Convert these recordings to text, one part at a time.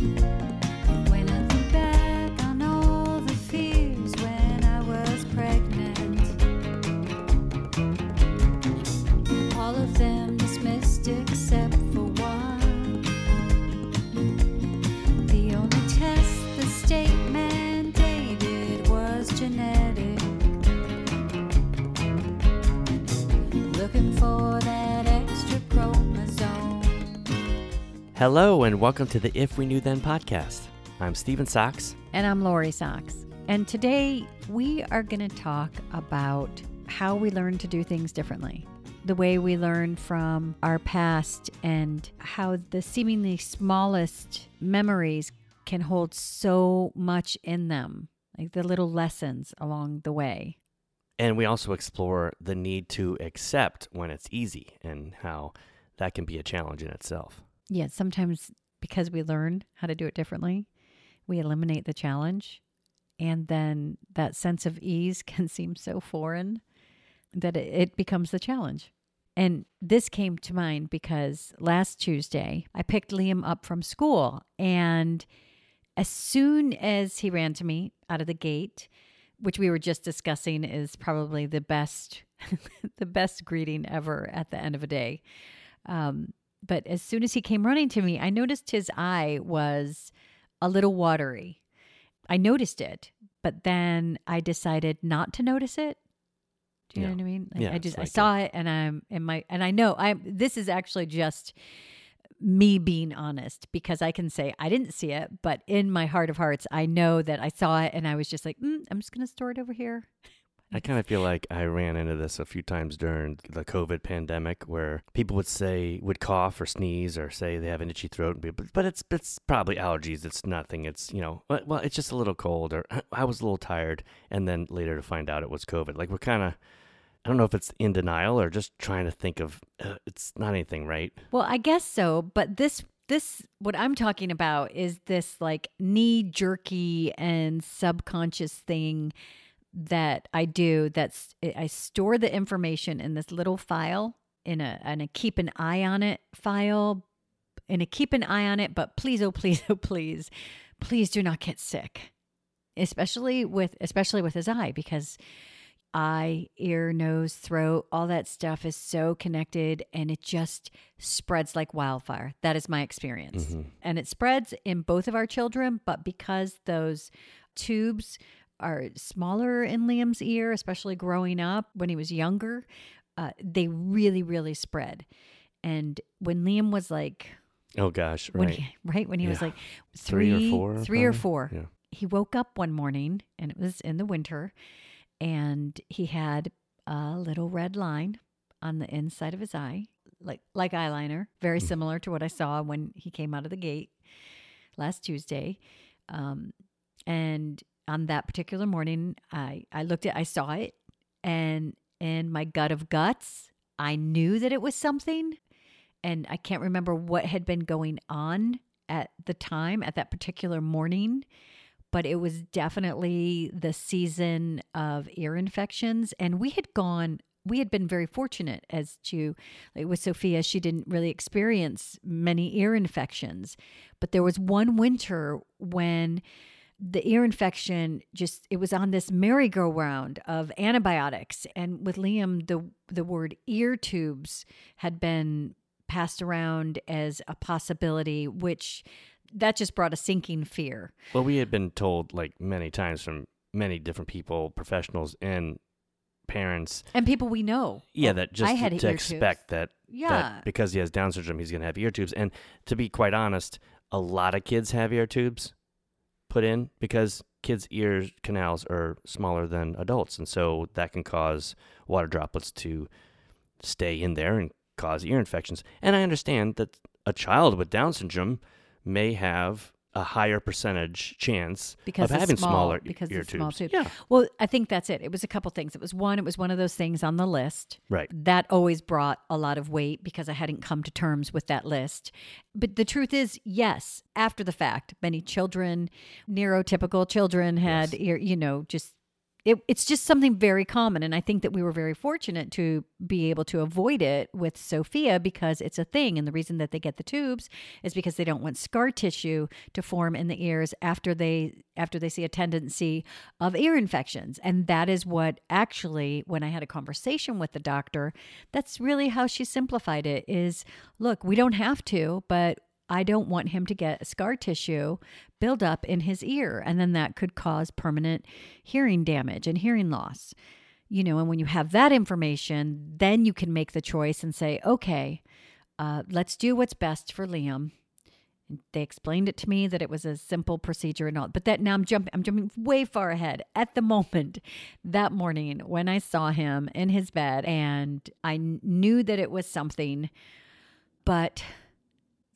When Hello, and welcome to the If We Knew Then podcast. I'm Stephen Sachs. And I'm Lori Sachs. And today we are going to talk about how we learn to do things differently. The way we learn from our past and how the seemingly smallest memories can hold so much in them, like the little lessons along the way. And we also explore the need to accept when it's easy and how that can be a challenge in itself. Yet sometimes because we learn how to do it differently, we eliminate the challenge. And then that sense of ease can seem so foreign that it, it becomes the challenge. And this came to mind because last Tuesday I picked Liam up from school. And as soon as he ran to me out of the gate, which we were just discussing is probably the best the best greeting ever at the end of a day. Um, but as soon as he came running to me, I noticed his eye was a little watery. I noticed it, but then I decided not to notice it. Do you Yeah. know what I mean? Like, Yeah, I just I like saw it and I'm in my and I know I this is actually just me being honest because I can say I didn't see it, but in my heart of hearts, I know that I saw it and I was just like, mm, I'm just going to store it over here. I kind of feel like I ran into this a few times during the COVID pandemic where people would say, would cough or sneeze or say they have an itchy throat, but, but it's, it's probably allergies. It's nothing. It's, you know, well, it's just a little cold or I was a little tired. And then later to find out it was COVID. Like we're kind of, I don't know if it's in denial or just trying to think of, uh, it's not anything, right? Well, I guess so, but this this what I'm talking about is this like knee jerky and subconscious thing that I do that's I store the information in this little file in a in a keep an eye on it file in a keep an eye on it but please oh please oh please please do not get sick especially with especially with his eye because eye, ear, nose, throat, all that stuff is so connected and it just spreads like wildfire. That is my experience. Mhm. And it spreads in both of our children, but because those tubes are smaller in Liam's ear, especially growing up when he was younger, uh, they really, really spread. And when Liam was like, Oh gosh. when Right. he, right when he was like Three or three, four, three or four, Yeah. he woke up one morning and it was in the winter and he had a little red line on the inside of his eye like like eyeliner very Mm. similar to what i saw when he came out of the gate last tuesday um, and on that particular morning i i looked at i saw it and in my gut of guts i knew that it was something and i can't remember what had been going on at the time at that particular morning but it was definitely the season of ear infections. And we had gone, we had been very fortunate as to, like with Sophia, she didn't really experience many ear infections. But there was one winter when the ear infection just it was on this merry-go-round of antibiotics and with liam the the word ear tubes had been passed around as a possibility which that just brought a sinking fear Well, we had been told like many times from many different people, professionals and parents, and people we know. yeah, that just I had to ear tubes. expect that Yeah, that because he has Down syndrome, he's going to have ear tubes. And to be quite honest, a lot of kids have ear tubes put in because kids' ear canals are smaller than adults, and so that can cause water droplets to stay in there and cause ear infections. And I understand that a child with Down syndrome may have a higher percentage chance because of having small, smaller because ear small tubes. tube. Yeah, Well, I think that's it. It was a couple things. It was one. It was one of those things on the list. right. That always brought a lot of weight because I hadn't come to terms with that list. But the truth is, yes, after the fact, many children, neurotypical children had Yes. ear, you know, just it, it's just something very common. And I think that we were very fortunate to be able to avoid it with Sophia because it's a thing. And the reason that they get the tubes is because they don't want scar tissue to form in the ears after they after they see a tendency of ear infections. And that is what actually, when I had a conversation with the doctor, that's really how she simplified it is look, we don't have to, but I don't want him to get scar tissue build up in his ear, and then that could cause permanent hearing damage and hearing loss. You know, and when you have that information, then you can make the choice and say, okay, uh, let's do what's best for Liam. They explained it to me that it was a simple procedure and all, but that now I'm jumping, I'm jumping way far ahead. At the moment, that morning when I saw him in his bed, and I knew that it was something, but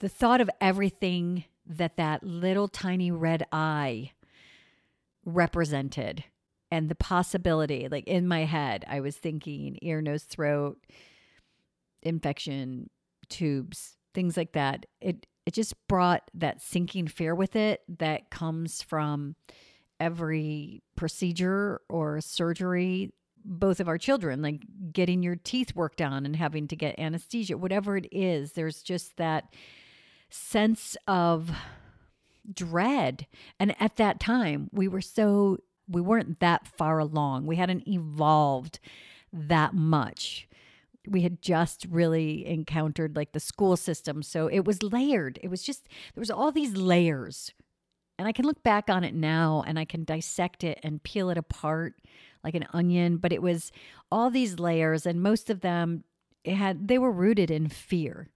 the thought of everything that that little tiny red eye represented and the possibility like in my head i was thinking ear nose throat infection tubes things like that. It it just brought that sinking fear with it that comes from every procedure or surgery both of our children like getting your teeth worked on and having to get anesthesia whatever it is there's just that sense of dread. And at that time, we were so, we weren't that far along. We hadn't evolved that much. We had just really encountered like the school system. So it was layered. It was just, there was all these layers. And I can look back on it now and I can dissect it and peel it apart like an onion. But it was all these layers, and most of them, it had, they were rooted in fear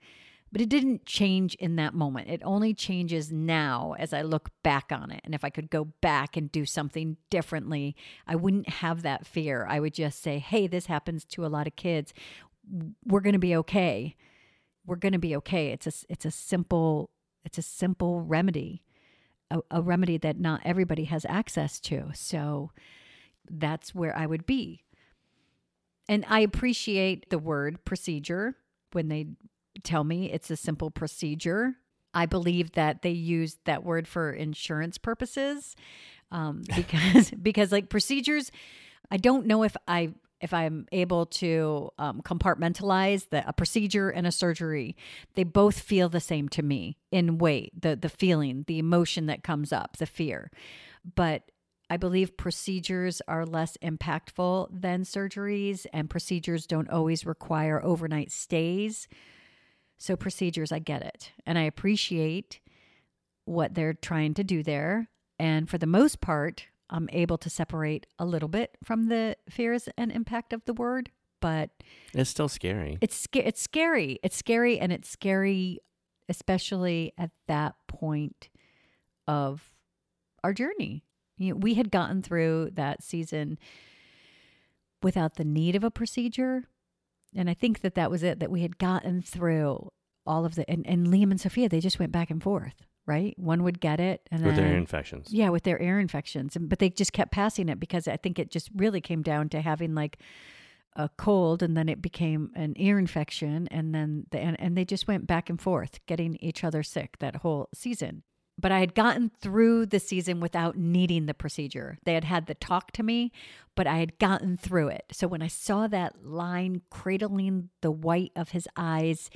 but it didn't change in that moment. It only changes now as I look back on it. And if I could go back and do something differently, I wouldn't have that fear. I would just say, hey, this happens to a lot of kids. We're going to be okay. We're going to be okay. It's a, it's a simple, it's a simple remedy, a, a remedy that not everybody has access to. So that's where I would be. And I appreciate the word procedure when they tell me it's a simple procedure. I believe that they used that word for insurance purposes um, because because like procedures, I don't know if I if I'm able to um, compartmentalize the, a procedure and a surgery. They both feel the same to me in weight, the the feeling, the emotion that comes up, the fear. But I believe procedures are less impactful than surgeries, and procedures don't always require overnight stays. So, procedures, I get it. And I appreciate what they're trying to do there. And for the most part, I'm able to separate a little bit from the fears and impact of the word, but it's still scary. It's it's scary. It's scary and it's scary especially at that point of our journey. You know, we had gotten through that season without the need of a procedure, and I think that that was it, that we had gotten through all of the, and, and Liam and Sophia, they just went back and forth, right? One would get it. and With then, their infections. Yeah, with their ear infections. And, but they just kept passing it because I think it just really came down to having like a cold and then it became an ear infection. And then, the, and, and they just went back and forth getting each other sick that whole season but I had gotten through the season without needing the procedure. They had had the talk to me, but I had gotten through it. So when I saw that line cradling the white of his eyes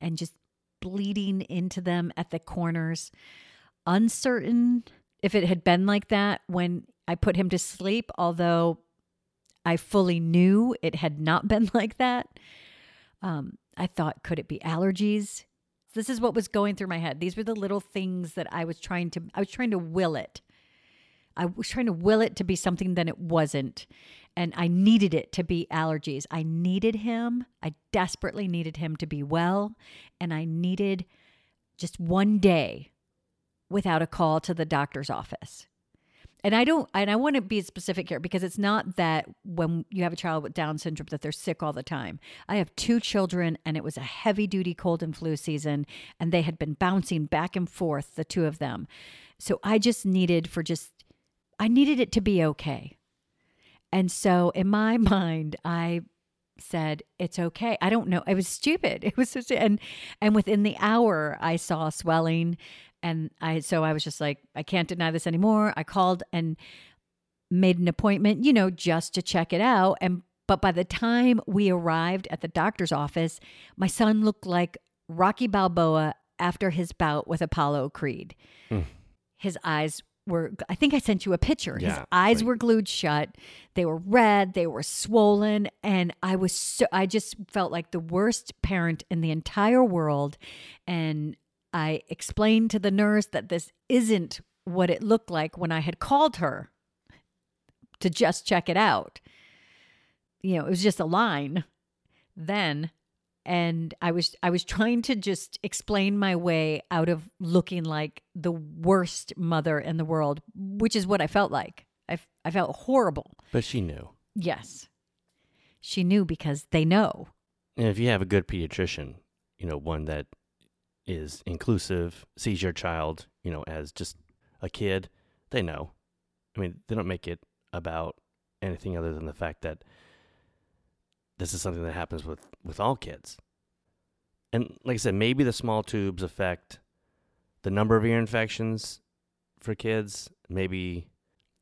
and just bleeding into them at the corners, uncertain if it had been like that when I put him to sleep, although I fully knew it had not been like that. Um, I thought, could it be allergies? This is what was going through my head. These were the little things that I was trying to I was trying to will it. I was trying to will it to be something that it wasn't. And I needed it to be allergies. I needed him. I desperately needed him to be well. And I needed just one day without a call to the doctor's office and I don't, and I want to be specific here because it's not that when you have a child with Down syndrome that they're sick all the time. I have two children, and it was a heavy duty cold and flu season, and they had been bouncing back and forth, the two of them. So I just needed for just, I needed it to be okay. And so in my mind, I said it's okay i don't know it was stupid it was just and and within the hour i saw swelling and I so I was just like I can't deny this anymore. I called and made an appointment, you know, just to check it out. And but by the time we arrived at the doctor's office, my son looked like Rocky Balboa after his bout with Apollo Creed. Hmm. His eyes were I think I sent you a picture. His eyes like- were glued shut. They were red, they were swollen, and I was so I just felt like the worst parent in the entire world and I explained to the nurse that this isn't what it looked like when I had called her to just check it out. You know, it was just a line then and I was I was trying to just explain my way out of looking like the worst mother in the world, which is what I felt like. I I felt horrible. But she knew. Yes. She knew because they know. And if you have a good pediatrician, you know, one that is inclusive, sees your child, you know, as just a kid, they know. I mean, they don't make it about anything other than the fact that this is something that happens with with all kids. And like I said, maybe the small tubes affect the number of ear infections for kids. Maybe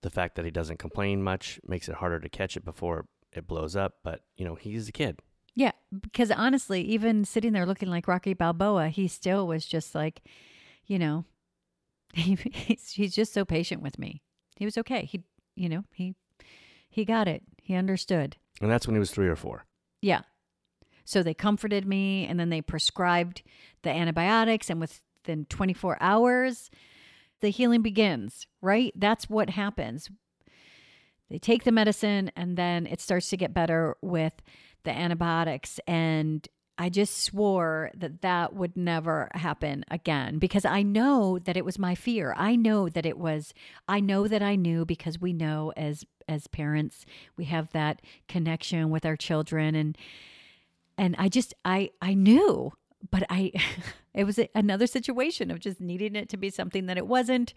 the fact that he doesn't complain much makes it harder to catch it before it blows up. But you know, he's a kid. Yeah, because honestly, even sitting there looking like Rocky Balboa, he still was just like, you know, he, he's, he's just so patient with me. He was okay. He, you know, he he got it. He understood. And that's when he was three or four. Yeah. So they comforted me and then they prescribed the antibiotics and within 24 hours the healing begins, right? That's what happens. They take the medicine and then it starts to get better with the antibiotics and I just swore that that would never happen again because I know that it was my fear. I know that it was I know that I knew because we know as as parents we have that connection with our children and and I just I I knew but I it was another situation of just needing it to be something that it wasn't.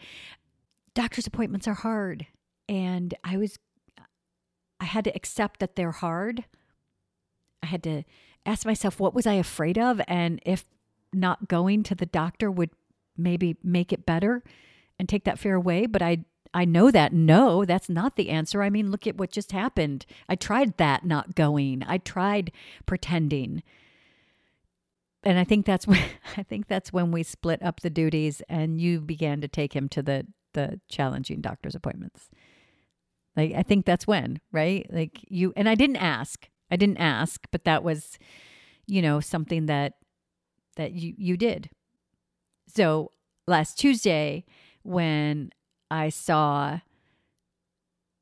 Doctor's appointments are hard and I was I had to accept that they're hard. I had to ask myself what was I afraid of and if not going to the doctor would maybe make it better and take that fear away, but I I know that no, that's not the answer. I mean, look at what just happened. I tried that not going. I tried pretending. And I think that's when I think that's when we split up the duties and you began to take him to the the challenging doctor's appointments. Like I think that's when, right? Like you and I didn't ask. I didn't ask, but that was you know something that that you you did. So last Tuesday when I saw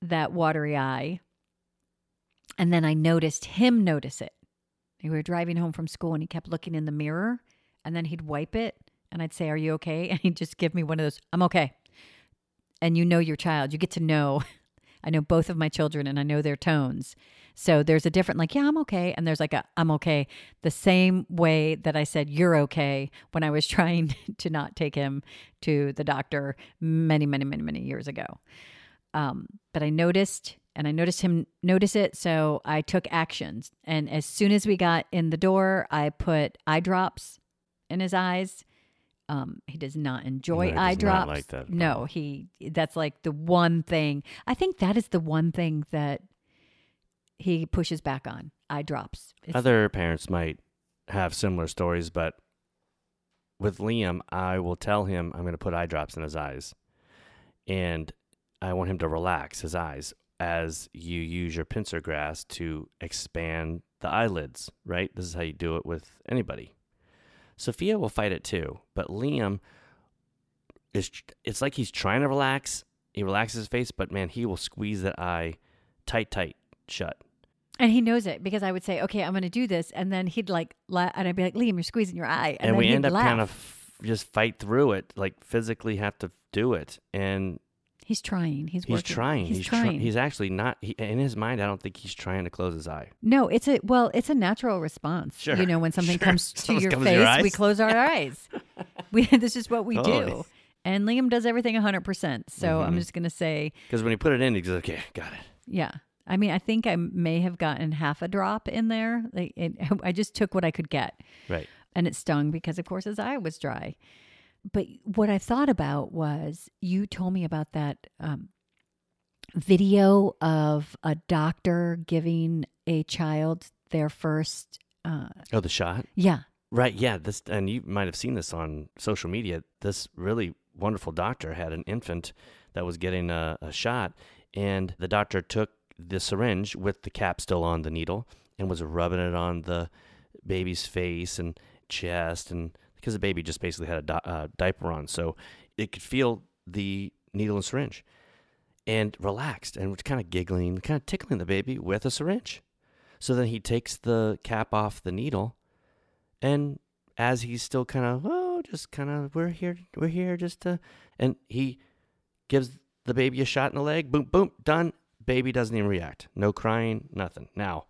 that watery eye and then I noticed him notice it. We were driving home from school and he kept looking in the mirror and then he'd wipe it and I'd say, Are you okay? And he'd just give me one of those, I'm okay. And you know your child. You get to know. I know both of my children and I know their tones. So there's a different, like, yeah, I'm okay. And there's like a, I'm okay. The same way that I said, you're okay when I was trying to not take him to the doctor many, many, many, many years ago. Um, but I noticed and I noticed him notice it. So I took actions. And as soon as we got in the door, I put eye drops in his eyes. Um, he does not enjoy No, eye drops. like that. No, he that's like the one thing. I think that is the one thing that he pushes back on. Eye drops. It's- Other parents might have similar stories, but with Liam, I will tell him I'm going to put eye drops in his eyes. And I want him to relax his eyes as you use your pincer grasp to expand the eyelids, right? This is how you do it with anybody. Sophia will fight it too, but Liam is it's like he's trying to relax. He relaxes his face, but man, he will squeeze that eye tight tight shut. and he knows it because I would say, "Okay, I'm going to do this," and then he'd like, la- and I'd be like, "Liam, you're squeezing your eye," and, then we he'd end up laugh. kind of f- just fight through it, like physically have to do it. And He's trying. He's he's working. trying. He's, He's, try- trying. he's actually not. He, in his mind, I don't think he's trying to close his eye. No, it's a well, it's a natural response. Sure, You know, when something sure. comes to Something your comes face, your we close our eyes. We this is what we Totally. do. And Liam does everything 100%. So I'm Mhm. just going to say, Because when he put it in, he goes, "Okay, got it." yeah. I mean, I think I may have gotten half a drop in there. Like it, I just took what I could get. Right. And it stung because of course his eye was dry. But what I thought about was you told me about that um video of a doctor giving a child their first. Uh, Oh, the shot. yeah, Right. Yeah. This, and you might have seen this on social media. This really wonderful doctor had an infant that was getting a, a shot, and the doctor took the syringe with the cap still on the needle and was rubbing it on the baby's face and chest, and because the baby just basically had a di- uh, diaper on, so it could feel the needle and syringe, and relaxed and was kind of giggling, kind of tickling the baby with a syringe. So then he takes the cap off the needle and as he's still kind of oh just kind of we're here we're here just to and he gives the baby a shot in the leg boom boom done. Baby doesn't even react. No crying nothing. Now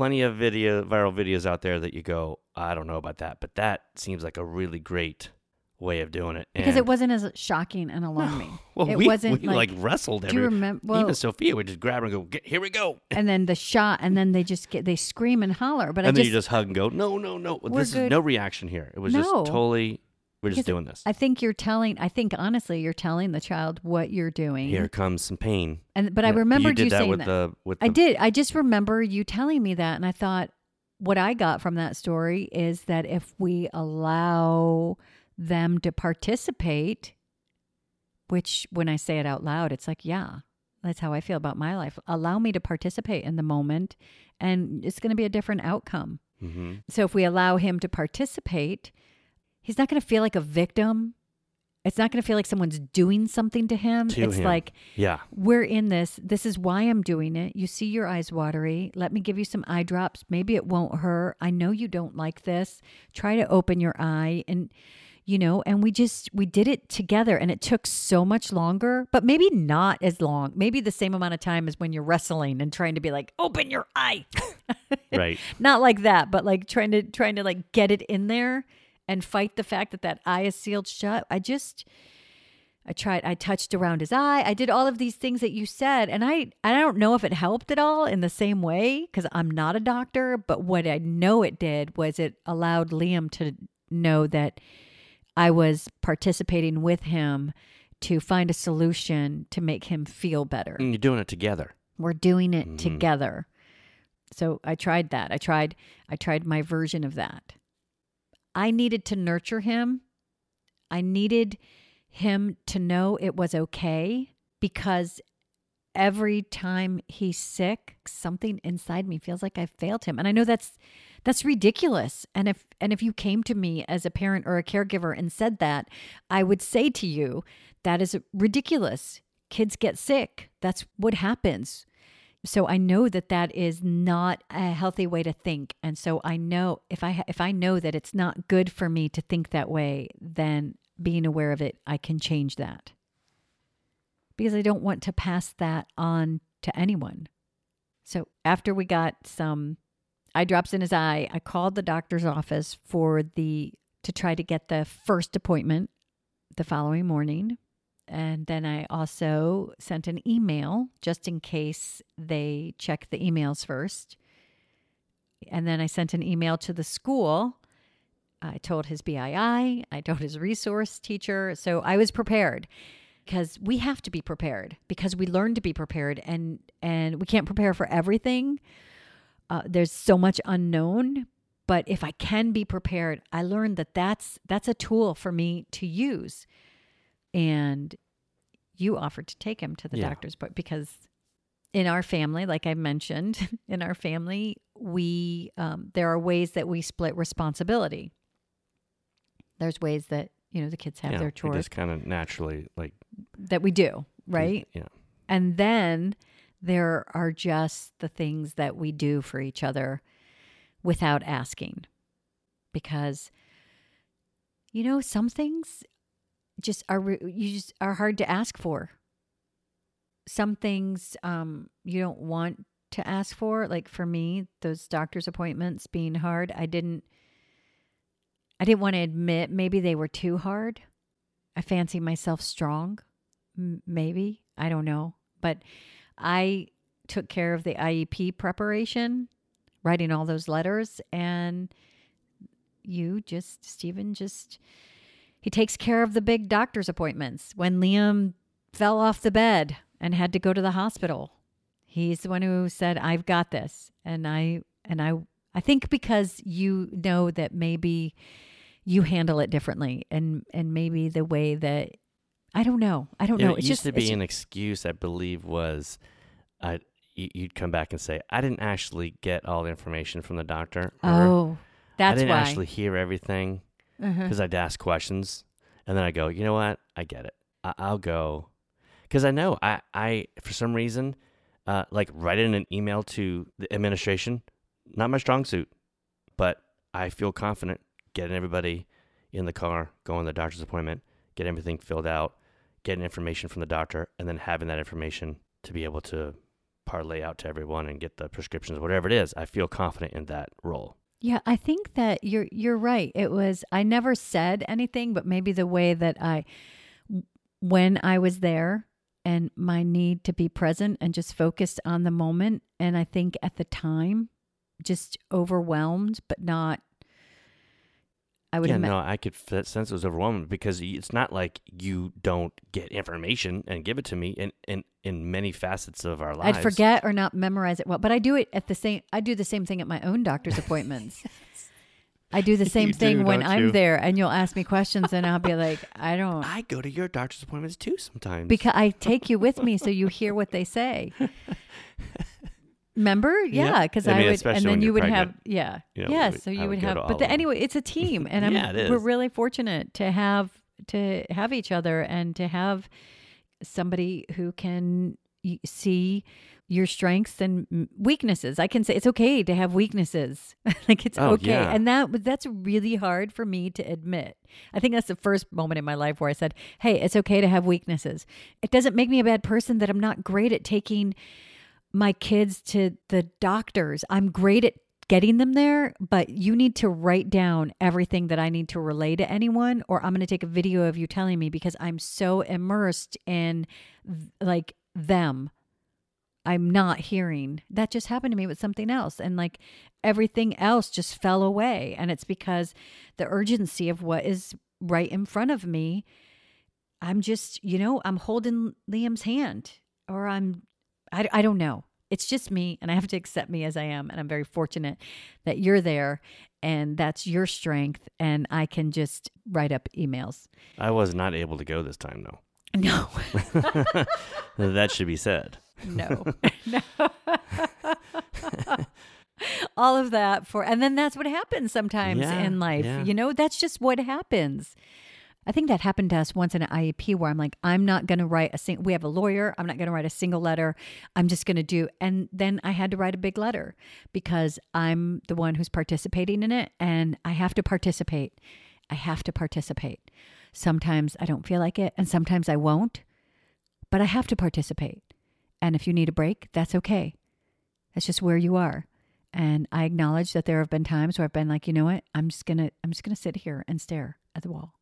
plenty of video viral videos out there that you go i don't know about that but that seems like a really great way of doing it because it wasn't as shocking and alarming. well it we, wasn't we like, like, wrestled do every you remember? Well, even sophia would just grab her and go "Get- here we go and then the shot, and then they just get they scream and holler. But and I then just, you just hug and go no no no this good. is no reaction here it was No. just totally we're just doing this I think you're telling. I think honestly, you're telling the child what you're doing. here comes some pain And but I remembered you you, that saying with that. the with I the, did. I just remember you telling me that, and I thought what I got from that story is that if we allow them to participate, which when I say it out loud, it's like, yeah, that's how I feel about my life. Allow me to participate in the moment, and it's going to be a different outcome. Mhm. So if we allow him to participate, he's not going to feel like a victim. It's not going to feel like someone's doing something to him. To it's him. like, yeah we're in this. This is why I'm doing it. You see your eyes watery. Let me give you some eye drops. Maybe it won't hurt. I know you don't like this. Try to open your eye and you know, and we just we did it together and it took so much longer, but maybe not as long. Maybe the same amount of time as when you're wrestling and trying to be like, "Open your eye." right not like that, but like trying to trying to like get it in there and fight the fact that that eye is sealed shut. I just I tried I touched around his eye. I did all of these things that you said and I I don't know if it helped at all in the same way cuz I'm not a doctor, but what I know it did was it allowed Liam to know that I was participating with him to find a solution to make him feel better. and you're doing it together We're doing it Mhm. together. So I tried that. I tried I tried my version of that. I needed to nurture him. I needed him to know it was okay because every time he's sick, something inside me feels like I failed him. And I know that's that's ridiculous. And if and if you came to me as a parent or a caregiver and said that, I would say to you, that is ridiculous. Kids get sick. That's what happens. So I know that that is not a healthy way to think. And so I know if I if I know that it's not good for me to think that way, then being aware of it, I can change that. Because I don't want to pass that on to anyone. So after we got some eye drops in his eye, I called the doctor's office for the to try to get the first appointment the following morning. And then I also sent an email just in case they check the emails first. And then I sent an email to the school. I told his BII, I told his resource teacher. So I was prepared because we have to be prepared because we learn to be prepared and and we can't prepare for everything. Uh, there's so much unknown, but if I can be prepared, I learned that that's that's a tool for me to use and you offered to take him to the Yeah. doctor's but because in our family like i mentioned in our family we um, there are ways that we split responsibility there's ways that you know the kids have yeah, their chores just kind of naturally like that we do right yeah and then there are just the things that we do for each other without asking. Because, you know, some things just are you just are hard to ask for. Some things um, you don't want to ask for. Like for me, those doctor's appointments being hard, I didn't. I didn't want to admit maybe they were too hard. I fancy myself strong, M- maybe I don't know, but I took care of the IEP preparation, writing all those letters, and you just, Stephen, just, he takes care of the big doctor's appointments. When Liam fell off the bed and had to go to the hospital. He's the one who said, "I've got this," and I and I I think because you know that maybe you handle it differently, and and maybe the way that I don't know, I don't know. it It's used just to be an excuse, I believe, was uh, y- you'd come back and say, I didn't actually get all the information from the doctor. or oh, I didn't why. actually hear everything Uh-huh. because I'd ask questions. And then I go, you know what? I get it. I- I'll go. Because I know I, I, for some reason, uh, like writing an email to the administration, not my strong suit, but I feel confident getting everybody in the car, going to the doctor's appointment, get everything filled out, getting information from the doctor, and then having that information to be able to parlay out to everyone and get the prescriptions, whatever it is. I feel confident in that role. Yeah, I think that you're you're right. It was I never said anything, but maybe the way that I when I was there and my need to be present and just focused on the moment and I think at the time just overwhelmed but not I would yeah, no, I could sense it was overwhelming because it's not like you don't get information and give it to me in, in, in many facets of our lives. I'd forget or not memorize it well, but I do it at the same I do the same thing at my own doctor's appointments. I do the same thing do, when I'm you? there and you'll ask me questions and I'll be like, I don't I go to your doctor's appointments too sometimes. because I take you with me so you hear what they say. Remember? Yeah. Yeah, because I I, mean, would, and then you're would pregnant. have, yeah, You know, yeah. we- So you would would have, but the, anyway, it's a team, and I'm yeah, we're really fortunate to have to have each other and to have somebody who can see your strengths and weaknesses. I can say it's okay to have weaknesses. like it's Oh, okay. yeah. And that that's really hard for me to admit. I think that's the first moment in my life where I said, "Hey, it's okay to have weaknesses. It doesn't make me a bad person that I'm not great at taking my kids to the doctors. I'm great at getting them there, but you need to write down everything that I need to relay to anyone, or I'm going to take a video of you telling me because I'm so immersed in like them. I'm not hearing. That just happened to me with something else. And like everything else just fell away. And it's because the urgency of what is right in front of me, I'm just, you know, I'm holding Liam's hand or I'm I, I don't know. It's just me, and I have to accept me as I am. And I'm very fortunate that you're there, and that's your strength. And I can just write up emails. I was not able to go this time, though. No, that should be said. no, no. All of that for, and then that's what happens sometimes Yeah, in life. yeah. You know, that's just what happens. I think that happened to us once in an IEP where I'm like, I'm not going to write a single, we have a lawyer. I'm not going to write a single letter. I'm just going to do, and then I had to write a big letter because I'm the one who's participating in it and I have to participate. I have to participate. Sometimes I don't feel like it and sometimes I won't, but I have to participate. And if you need a break, that's okay. That's just where you are. And I acknowledge that there have been times where I've been like, you know what? I'm just going to, I'm just going to sit here and stare at the wall.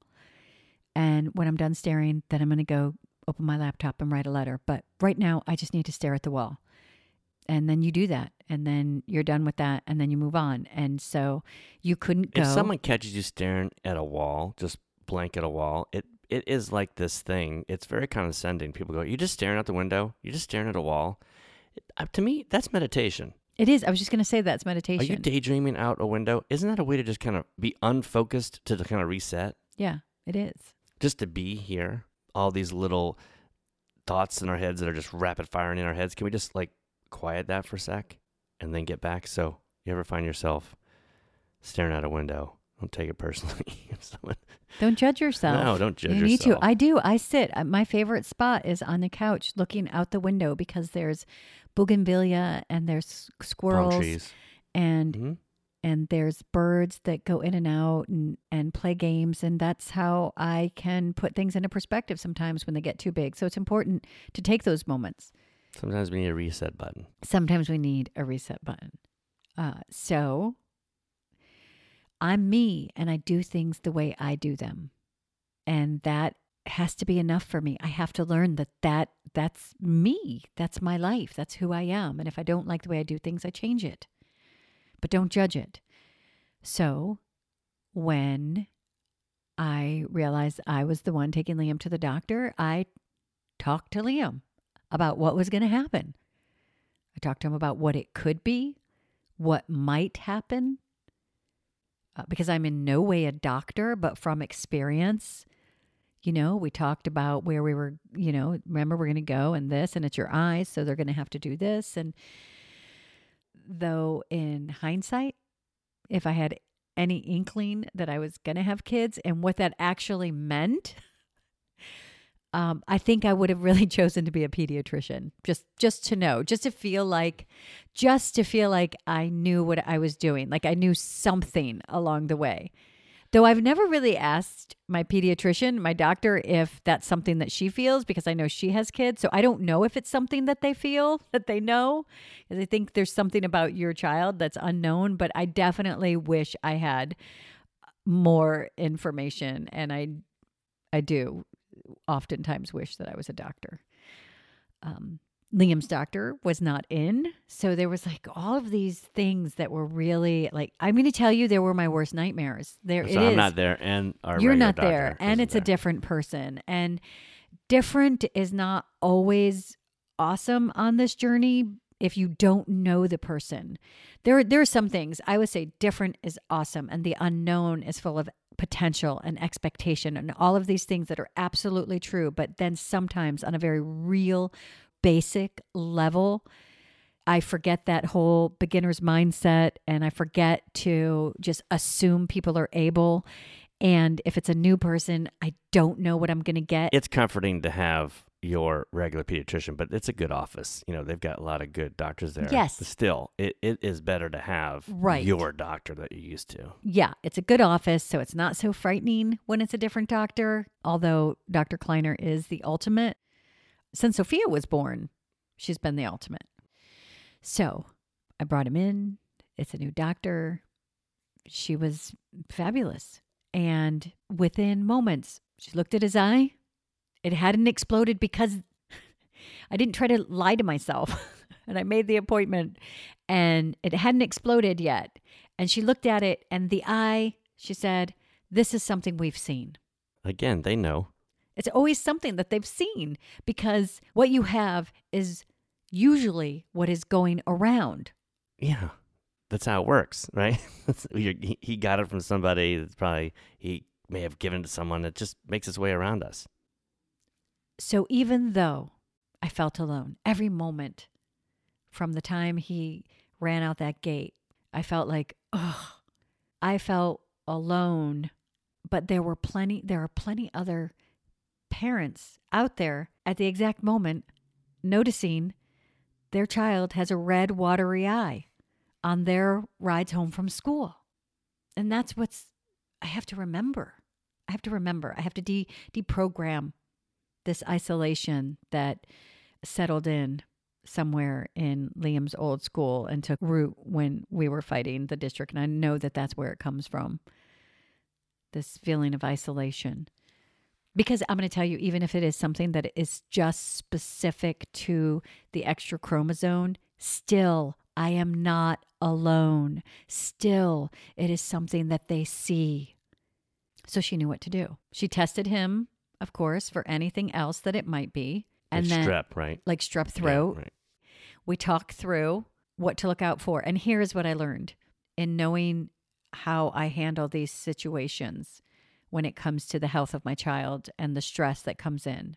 And when I'm done staring, then I'm going to go open my laptop and write a letter. But right now, I just need to stare at the wall. And then you do that. And then you're done with that. And then you move on. And so you couldn't go. If someone catches you staring at a wall, just blank at a wall, it it is like this thing. It's very condescending. People go, "You're just staring out the window. You're just staring at a wall." It, uh, to me, that's meditation. it is. I was just going to say that's meditation. Are you daydreaming out a window? Isn't that a way to just kind of be unfocused to kind of reset? yeah, it is. Just to be here. All these little thoughts in our heads that are just rapid firing in our heads. Can we just like quiet that for a sec and then get back? So, you ever find yourself staring out a window? Don't take it personally. Someone Don't judge yourself. No, don't judge yourself. you need to. I do. I sit. uh, My favorite spot is on the couch looking out the window because there's bougainvillea and there's squirrels and hmm and there's birds that go in and out and, and play games and that's how I can put things into perspective sometimes when they get too big. So it's important to take those moments. Sometimes we need a reset button. Sometimes we need a reset button. Uh, so I'm me and I do things the way I do them. And that has to be enough for me. I have to learn that, that that's me. That's my life. That's who I am. And if I don't like the way I do things, I change it. But don't judge it. So when I realized I was the one taking Liam to the doctor, I talked to Liam. about what was going to happen. I talked to him about what it could be, what might happen, uh, because I'm in no way a doctor, but from experience, you know, we talked about where we were, you know, remember we're going to go and this, and it's your eyes, so they're going to have to do this. And though in hindsight, if I had any inkling that I was going to have kids and what that actually meant, um, I think I would have really chosen to be a pediatrician, just just to know, just to feel like, just to feel like I knew what I was doing, like I knew something along the way. Though I've never really asked my pediatrician, my doctor, if that's something that she feels because I know she has kids. So I don't know if it's something that they feel that they know. Because I think there's something about your child that's unknown, but I definitely wish I had more information. And I, I do oftentimes wish that I was a doctor. Um, Liam's doctor was not in. So there was like all of these things that were really like I'm going to tell you they were my worst nightmares. There so it I'm is. not there, and our You're not there and it's a different person and different is not always awesome on this journey if you don't know the person. There there are some things I would say different is awesome and the unknown is full of potential and expectation and all of these things that are absolutely true but then sometimes on a very real basic level I forget that whole beginner's mindset and I forget to just assume people are able and if it's a new person I don't know what I'm going to get. It's comforting to have your regular pediatrician, but it's a good office. You know, they've got a lot of good doctors there. Yes. But still, it, it is better to have Right. your doctor that you're used to. yeah, it's a good office, so it's not so frightening when it's a different doctor, although Dr. Kleiner is the ultimate. Since Sophia was born, she's been the ultimate. So I brought him in. It's a new doctor. She was fabulous. And within moments, she looked at his eye. It hadn't exploded because I didn't try to lie to myself. and I made the appointment and it hadn't exploded yet. And she looked at it and the eye, she said, This is something we've seen. Again, they know. It's always something that they've seen because what you have is usually what is going around. Yeah. That's how it works, right? He got it from somebody that's probably, he may have given it to someone that just makes its way around us. So even though I felt alone every moment from the time he ran out that gate, I felt like, ugh, I felt alone. But there were plenty, there are plenty other parents out there at the exact moment noticing their child has a red, watery eye on their rides home from school. And that's what's, I have to remember. I have to remember. I have to de- deprogram this isolation that settled in somewhere in Liam's old school and took root when we were fighting the district. And I know that that's where it comes from this feeling of isolation. Because I'm going to tell you, even if it is something that is just specific to the extra chromosome, still, I am not alone. Still, it is something that they see. So she knew what to do. She tested him, of course, for anything else that it might be. And Like then, strep, right? like strep Yeah, throat, right. we talked through what to look out for. And here's what I learned in knowing how I handle these situations when it comes to the health of my child and the stress that comes in.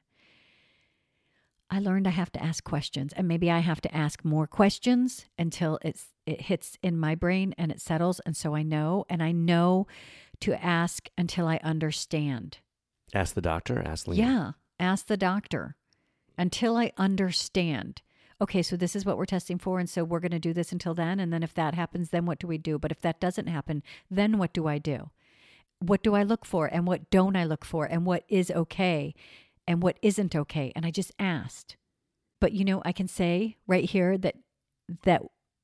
I learned I have to ask questions and maybe I have to ask more questions until it's it hits in my brain and it settles and so I know and I know to ask until I understand. Ask the doctor, ask Liam. Yeah, ask the doctor until I understand. Okay, so this is what we're testing for. And so we're going to do this until then. And then if that happens, then what do we do? But if that doesn't happen, then what do I do? What do I look for? And what don't I look for? And what is okay? And what isn't okay? And I just asked. But you know, I can say right here that that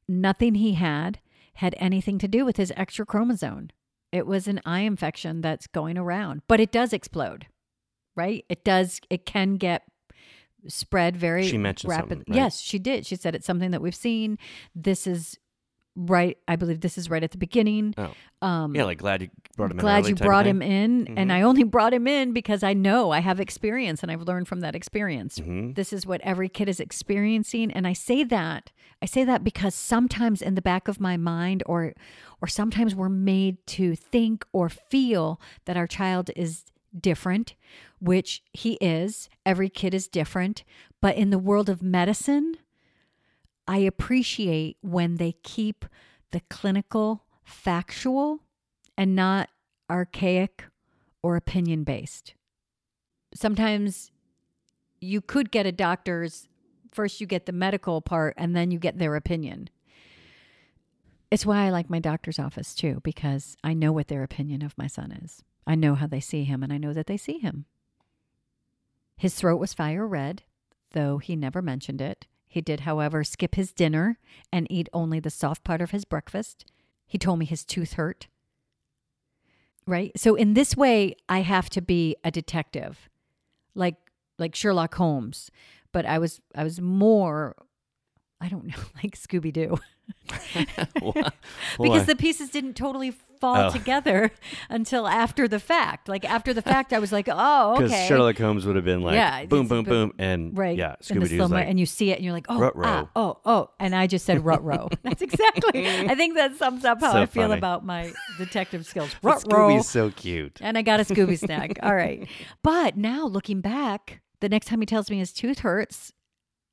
nothing he had had anything to do with his extra chromosome. It was an eye infection that's going around, but it does explode, right? It does, it can get spread very She mentioned rapid. something, right? Yes, she did. She said it's something that we've seen. This is right. I believe this is right at the beginning. Oh, Um, yeah, like glad you brought him in. glad you brought him in, and I only brought him in because I know I have experience and I've learned from that experience. Mhm. This is what every kid is experiencing, and I say that I say that because sometimes in the back of my mind, or or sometimes we're made to think or feel that our child is different, which he is. Every kid is different, but in the world of medicine, I appreciate when they keep the clinical factual and not archaic or opinion based. Sometimes you could get a doctor's first you get the medical part and then you get their opinion. It's why I like my doctor's office too because I know what their opinion of my son is. I know how they see him and I know that they see him. His throat was fire red, though he never mentioned it. He did, however, skip his dinner and eat only the soft part of his breakfast. He told me his tooth hurt. Right? So in this way, I have to be a detective. Like like Sherlock Holmes, but I was I was more I don't know, like Scooby Doo. Because the pieces didn't totally fall Oh. together until after the fact. Like after the fact, I was like, oh, okay. because. Sherlock Holmes would have been like, Yeah, boom, it's- boom, boom, and right. yeah, Scooby Doo's like, and you see it, and you're like, oh, ah, oh, oh, and I just said rut row. That's exactly. I think that sums up how So I feel funny. about my detective skills. Rut row. Scooby's so cute. And I got a Scooby snack. All right. But now looking back, the next time he tells me his tooth hurts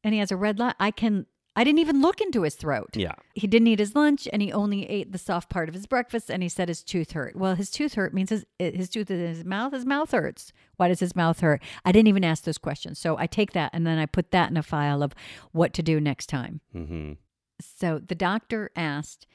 and he has a red line, I can, I didn't even look into his throat. Yeah, He didn't eat his lunch and he only ate the soft part of his breakfast and he said his tooth hurt. Well, his tooth hurt means his, his tooth is in his mouth. His mouth hurts. Why does his mouth hurt? I didn't even ask those questions. So I take that and then I put that in a file of what to do next time. hmm So the doctor asked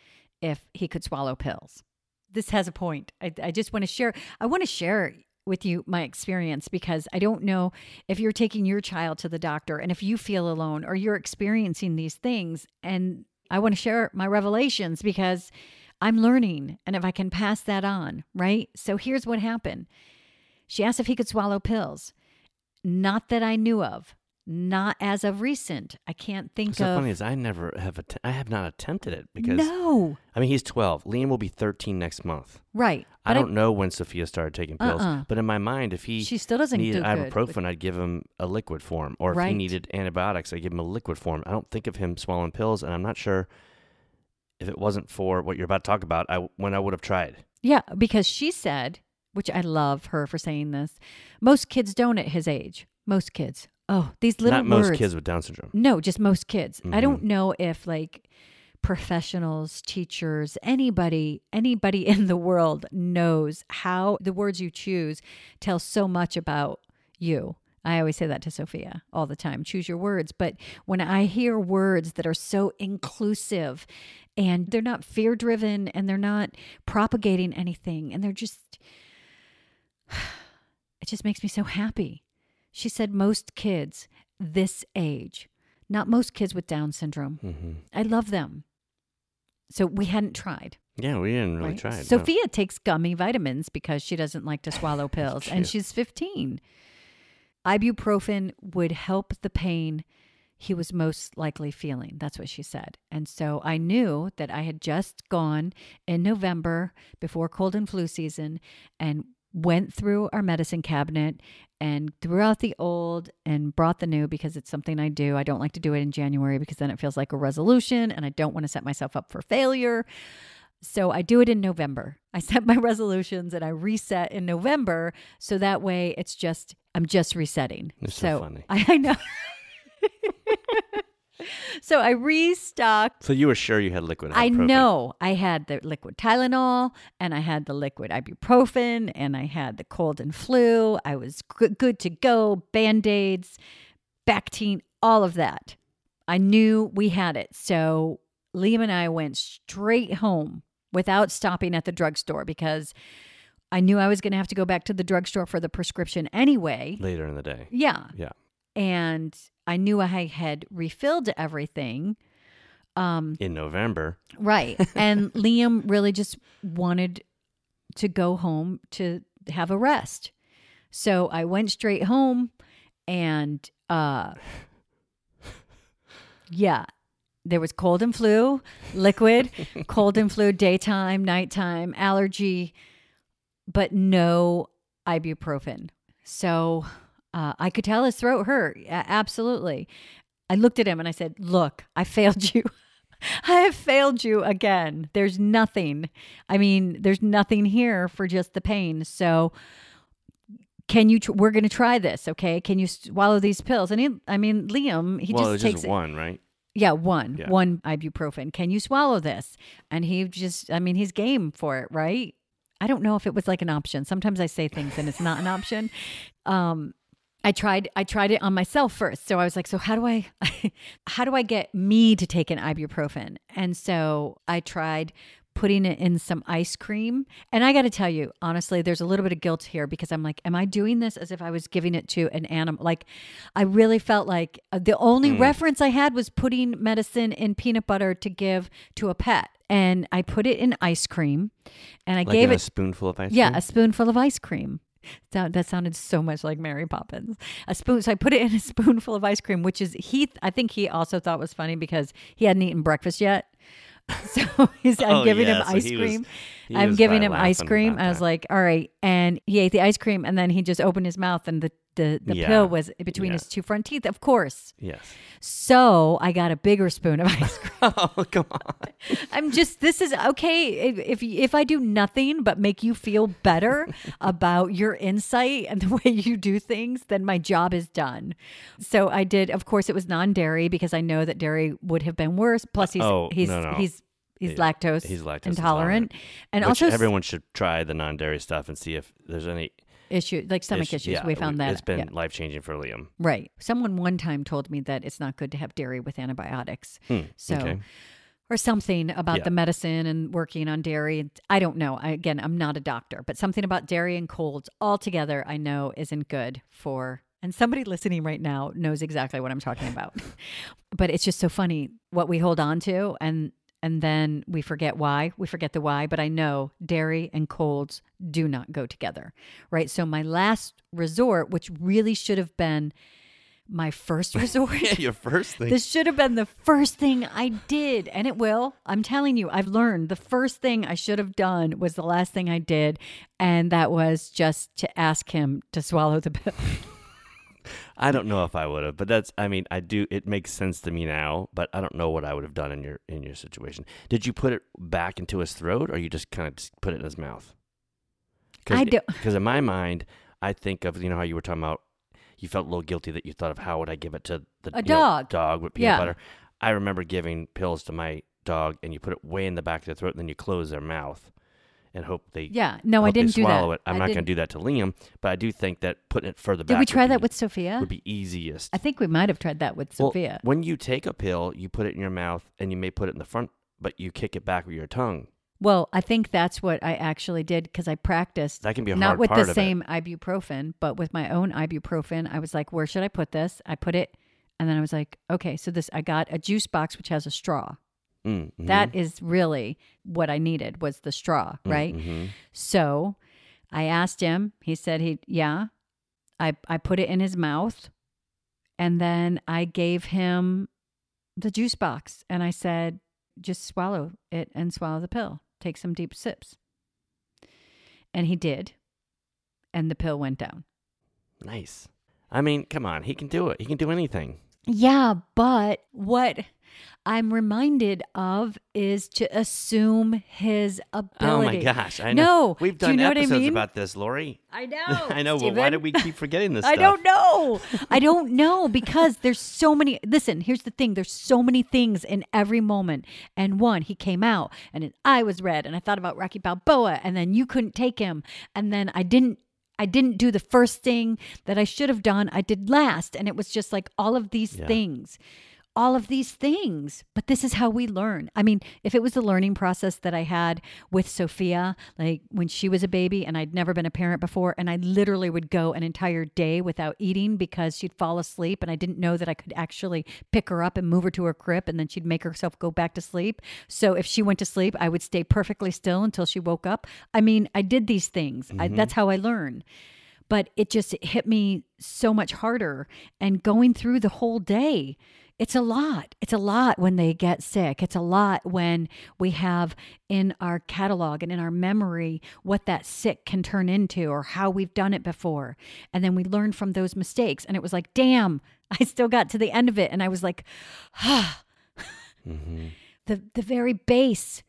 if he could swallow pills. This has a point. I, I just want to share. I want to share with you my experience because I don't know if you're taking your child to the doctor and if you feel alone or you're experiencing these things. And I want to share my revelations because I'm learning and if I can pass that on, right? So here's what happened. She asked if he could swallow pills. Not that I knew of. Not as of recent. I can't think What's so of. funny is I never have att- I have not attempted it because no, I mean he's 12. Liam will be 13 next month. right. I don't know when Sophia started taking pills, Uh-uh. but in my mind, if he She still doesn't needed do good ibuprofen, with- I'd give him a liquid form, or if he needed antibiotics, I'd give him a liquid form. I don't think of him swallowing pills, and I'm not sure if it wasn't for what you're about to talk about, I when I would have tried. Yeah, because she said, which I love her for saying this. Most kids don't at his age. Most kids. Oh, these little not most kids with Down syndrome. No, just most kids. I Mhm. don't know if like professionals, teachers, anybody, anybody in the world knows how the words you choose tell so much about you. I always say that to Sophia all the time. Choose your words. But when I hear words that are so inclusive and they're not fear driven and they're not propagating anything and they're just, it just makes me so happy. She said most kids this age, not most kids with Down syndrome. hmm I love them. So we hadn't tried. Yeah, we didn't really right? try it. no. Sophia takes gummy vitamins because she doesn't like to swallow pills, and she's 15. Ibuprofen would help the pain he was most likely feeling. That's what she said. And so I knew that I had just gone in November before cold and flu season and went through our medicine cabinet and threw out the old and brought the new because it's something I do. I don't like to do it in January because then it feels like a resolution and I don't want to set myself up for failure. So I do it in November. I set my resolutions and I reset in November. So that way it's just, I'm just resetting. You're so funny. I, I know. so I restocked. So you were sure you had liquid? I know I had the liquid Tylenol and I had the liquid ibuprofen and I had the cold and flu. I was good, good to go. Band aids, Bactine, all of that. I knew we had it. So Liam and I went straight home without stopping at the drugstore because I knew I was going to have to go back to the drugstore for the prescription anyway. later in the day. Yeah. Yeah. And I knew I had refilled everything. Um, In November, right. and Liam really just wanted to go home to have a rest. So I went straight home and uh yeah, there was cold and flu, liquid, cold and flu, daytime, nighttime, allergy, but no ibuprofen. So uh, I could tell his throat hurt. Absolutely. I looked at him and I said, Look, I failed you. I have failed you again. There's nothing. I mean, there's nothing here for just the pain. So, can you? Tr- we're going to try this, okay? Can you swallow these pills? And he, I mean, Liam, he well, just takes just one, right? Yeah, one, Yeah. one ibuprofen. Can you swallow this? And he just, I mean, he's game for it, right? I don't know if it was like an option. Sometimes I say things and it's not an option. Um, I tried, I tried it on myself first. So I was like, so how do I, how do I get me to take an ibuprofen? And so I tried putting it in some ice cream. And I got to tell you, honestly, there's a little bit of guilt here because I'm like, am I doing this as if I was giving it to an animal? Like, I really felt like uh, the only Hmm. reference I had was putting medicine in peanut butter to give to a pet. And I put it in ice cream and I Like gave in a it, spoonful of ice yeah, cream? Yeah, a spoonful of ice cream. That, that sounded so much like Mary Poppins. A spoon. So I put it in a spoonful of ice cream, which is he. I think he also thought was funny because he hadn't eaten breakfast yet. So he's, I'm Oh, giving yeah, him so ice was- cream. he I'm giving him ice cream. I was like, all right. And he ate the ice cream and then he just opened his mouth and the, the, the Yeah. pill was between Yeah. his two front teeth, of course. Yes. So I got a bigger spoon of ice cream. Oh, come on. I'm just this is okay if, if if I do nothing but make you feel better about your insight and the way you do things, then my job is done. So I did. Of course, it was non-dairy because I know that dairy would have been worse. Plus, he's Oh, he's no, no. he's he's Yeah, lactose he's lactose intolerant, intolerant. and Which also everyone should try the non-dairy stuff and see if there's any issue like stomach issue- issues. yeah, we found that it's been yeah. life changing for Liam. right. Someone one time told me that it's not good to have dairy with antibiotics. Hmm, So. okay. or something about Yeah. the medicine and working on dairy. I don't know. I, again, I'm not a doctor, but something about dairy and colds altogether, I know isn't good for. And somebody listening right now knows exactly what I'm talking about. but it's just so funny what we hold on to, and and then we forget why. We forget the why. But I know dairy and colds do not go together, right? So my last resort, which really should have been my first resort. Yeah, your first thing. This should have been the first thing I did, and it will. I'm telling you, I've learned the first thing I should have done was the last thing I did, and that was just to ask him to swallow the pill. I don't know if I would have, but that's I mean, I do it makes sense to me now, but I don't know what I would have done in your in your situation. Did you put it back into his throat or you just kind of just put it in his mouth? I don't- Because in my mind, I think of you know how you were talking about you felt a little guilty that you thought of how would I give it to the A you know, dog. dog with peanut Yeah. butter. I remember giving pills to my dog and you put it way in the back of their throat and then you close their mouth and hope they Yeah, no, I didn't do that. swallow it. I'm I not going to do that to Liam, but I do think that putting it further back Did we try would that be- with Sophia? would be easiest. I think we might have tried that with Well, Sophia. when you take a pill, you put it in your mouth and you may put it in the front, but you kick it back with your tongue. Well, I think that's what I actually did because I practiced. That can be a not with the same ibuprofen, but with my own ibuprofen. I was like, where should I put this? I put it, and then I was like, okay, so this I got a juice box which has a straw. Mm, mhm, That is really what I needed was the straw, mm, right? mhm. So I asked him. He said he yeah. I I put it in his mouth, and then I gave him the juice box, and I said, just swallow it and swallow the pill. Take some deep sips. And he did, and the pill went down. Nice. I mean, come on, he can do it. He can do anything. Yeah, but what I'm reminded of is to assume his ability. Oh my gosh, I know. No, We've do you done know what I episodes mean? about this, Lori. I know. I know, but why did we keep forgetting this I stuff? don't know. I don't know because there's so many. Listen, here's the thing there's so many things in every moment. And one, he came out and his eye was red, and I thought about Rocky Balboa, and then you couldn't take him. And then I didn't. I didn't do the first thing that I should have done. I did last. And it was just like all of these Yeah. things. All of these things. But this is how we learn. I mean, if it was the learning process that I had with Sophia, like when she was a baby and I'd never been a parent before, and I literally would go an entire day without eating because she'd fall asleep and I didn't know that I could actually pick her up and move her to her crib and then she'd make herself go back to sleep. So if she went to sleep, I would stay perfectly still until she woke up. I mean, I did these things. I, mm-hmm. that's how I learn but it just hit me so much harder and going through the whole day It's a lot. It's a lot when they get sick. It's a lot when we have in our catalog and in our memory what that sick can turn into or how we've done it before. And then we learn from those mistakes. And it was like, damn, I still got to the end of it. And I was like, ah. Mm-hmm. The, the very base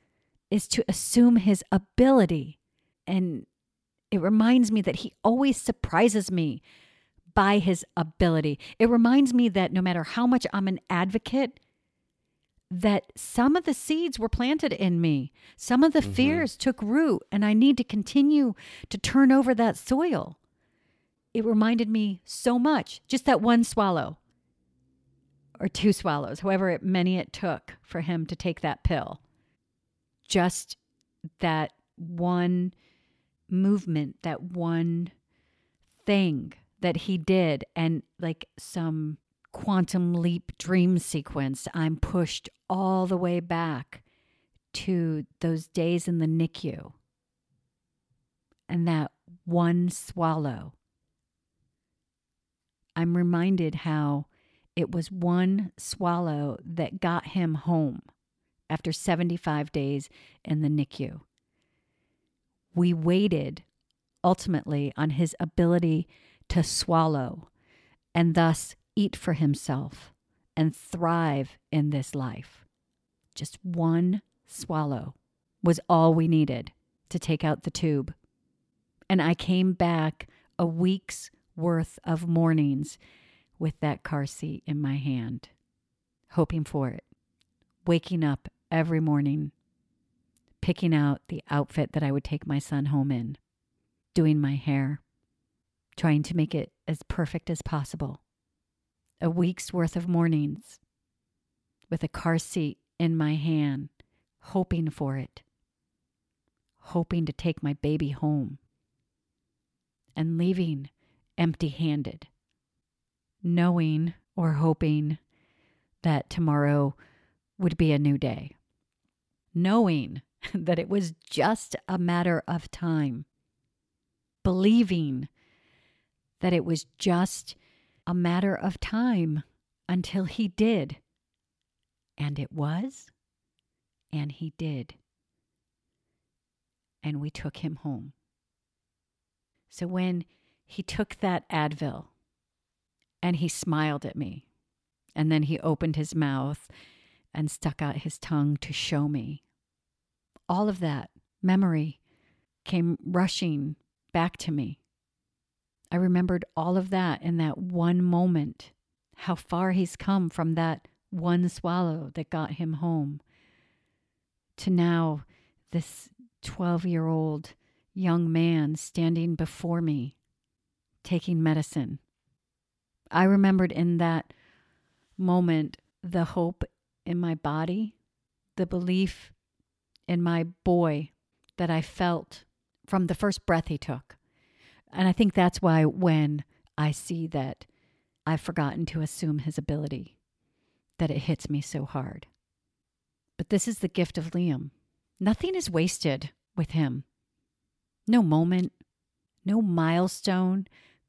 is to assume his ability. And it reminds me that he always surprises me by his ability. It reminds me that no matter how much I'm an advocate, that some of the seeds were planted in me. Some of the Mhm. fears took root, and I need to continue to turn over that soil. It reminded me so much, just that one swallow or two swallows, however many it took for him to take that pill. Just that one movement, that one thing that he did, and like some quantum leap dream sequence, I'm pushed all the way back to those days in the NICU. And that one swallow. I'm reminded how it was one swallow that got him home after 75 days in the NICU. We waited ultimately on his ability to swallow and thus eat for himself and thrive in this life. Just one swallow was all we needed to take out the tube. And I came back a week's worth of mornings with that car seat in my hand, hoping for it, waking up every morning, picking out the outfit that I would take my son home in, doing my hair, trying to make it as perfect as possible. A week's worth of mornings with a car seat in my hand, hoping for it, hoping to take my baby home, and leaving empty handed, knowing or hoping that tomorrow would be a new day, knowing that it was just a matter of time, believing that it was just a matter of time until he did. And it was, and he did. And we took him home. So when he took that Advil and he smiled at me, and then he opened his mouth and stuck out his tongue to show me, all of that memory came rushing back to me. I remembered all of that in that one moment, how far he's come from that one swallow that got him home to now this 12 year old young man standing before me taking medicine. I remembered in that moment the hope in my body, the belief in my boy that I felt from the first breath he took. And I think that's why when I see that I've forgotten to assume his ability, that it hits me so hard. But this is the gift of Liam. Nothing is wasted with him. No moment, no milestone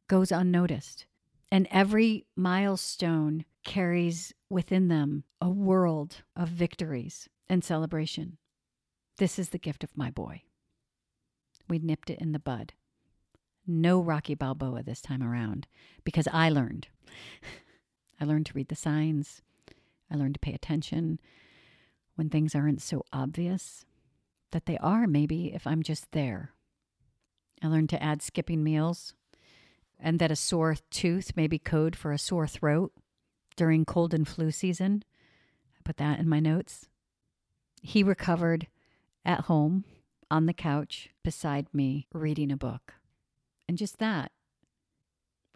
goes unnoticed. And every milestone carries within them a world of victories and celebration. This is the gift of my boy. We nipped it in the bud. No Rocky Balboa this time around because I learned. I learned to read the signs. I learned to pay attention when things aren't so obvious that they are, maybe, if I'm just there. I learned to add skipping meals and that a sore tooth may be code for a sore throat during cold and flu season. I put that in my notes. He recovered at home on the couch beside me reading a book. And just that,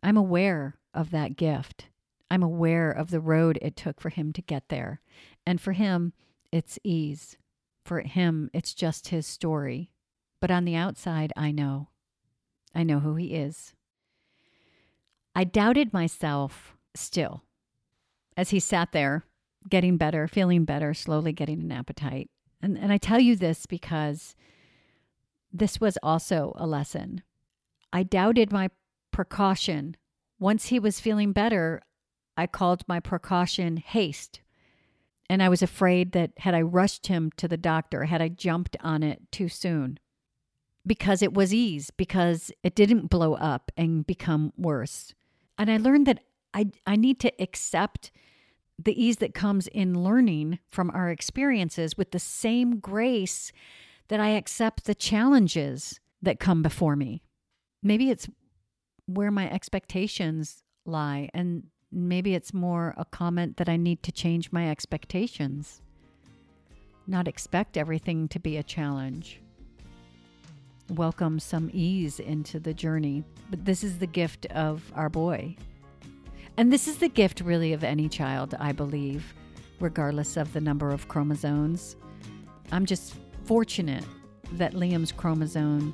I'm aware of that gift. I'm aware of the road it took for him to get there. And for him, it's ease. For him, it's just his story. But on the outside, I know. I know who he is. I doubted myself still as he sat there, getting better, feeling better, slowly getting an appetite. And, and I tell you this because this was also a lesson. I doubted my precaution. Once he was feeling better, I called my precaution haste. And I was afraid that had I rushed him to the doctor, had I jumped on it too soon, because it was ease, because it didn't blow up and become worse. And I learned that I, I need to accept the ease that comes in learning from our experiences with the same grace that I accept the challenges that come before me. Maybe it's where my expectations lie, and maybe it's more a comment that I need to change my expectations, not expect everything to be a challenge. Welcome some ease into the journey. But this is the gift of our boy. And this is the gift, really, of any child, I believe, regardless of the number of chromosomes. I'm just fortunate that Liam's chromosome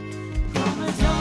Chromosome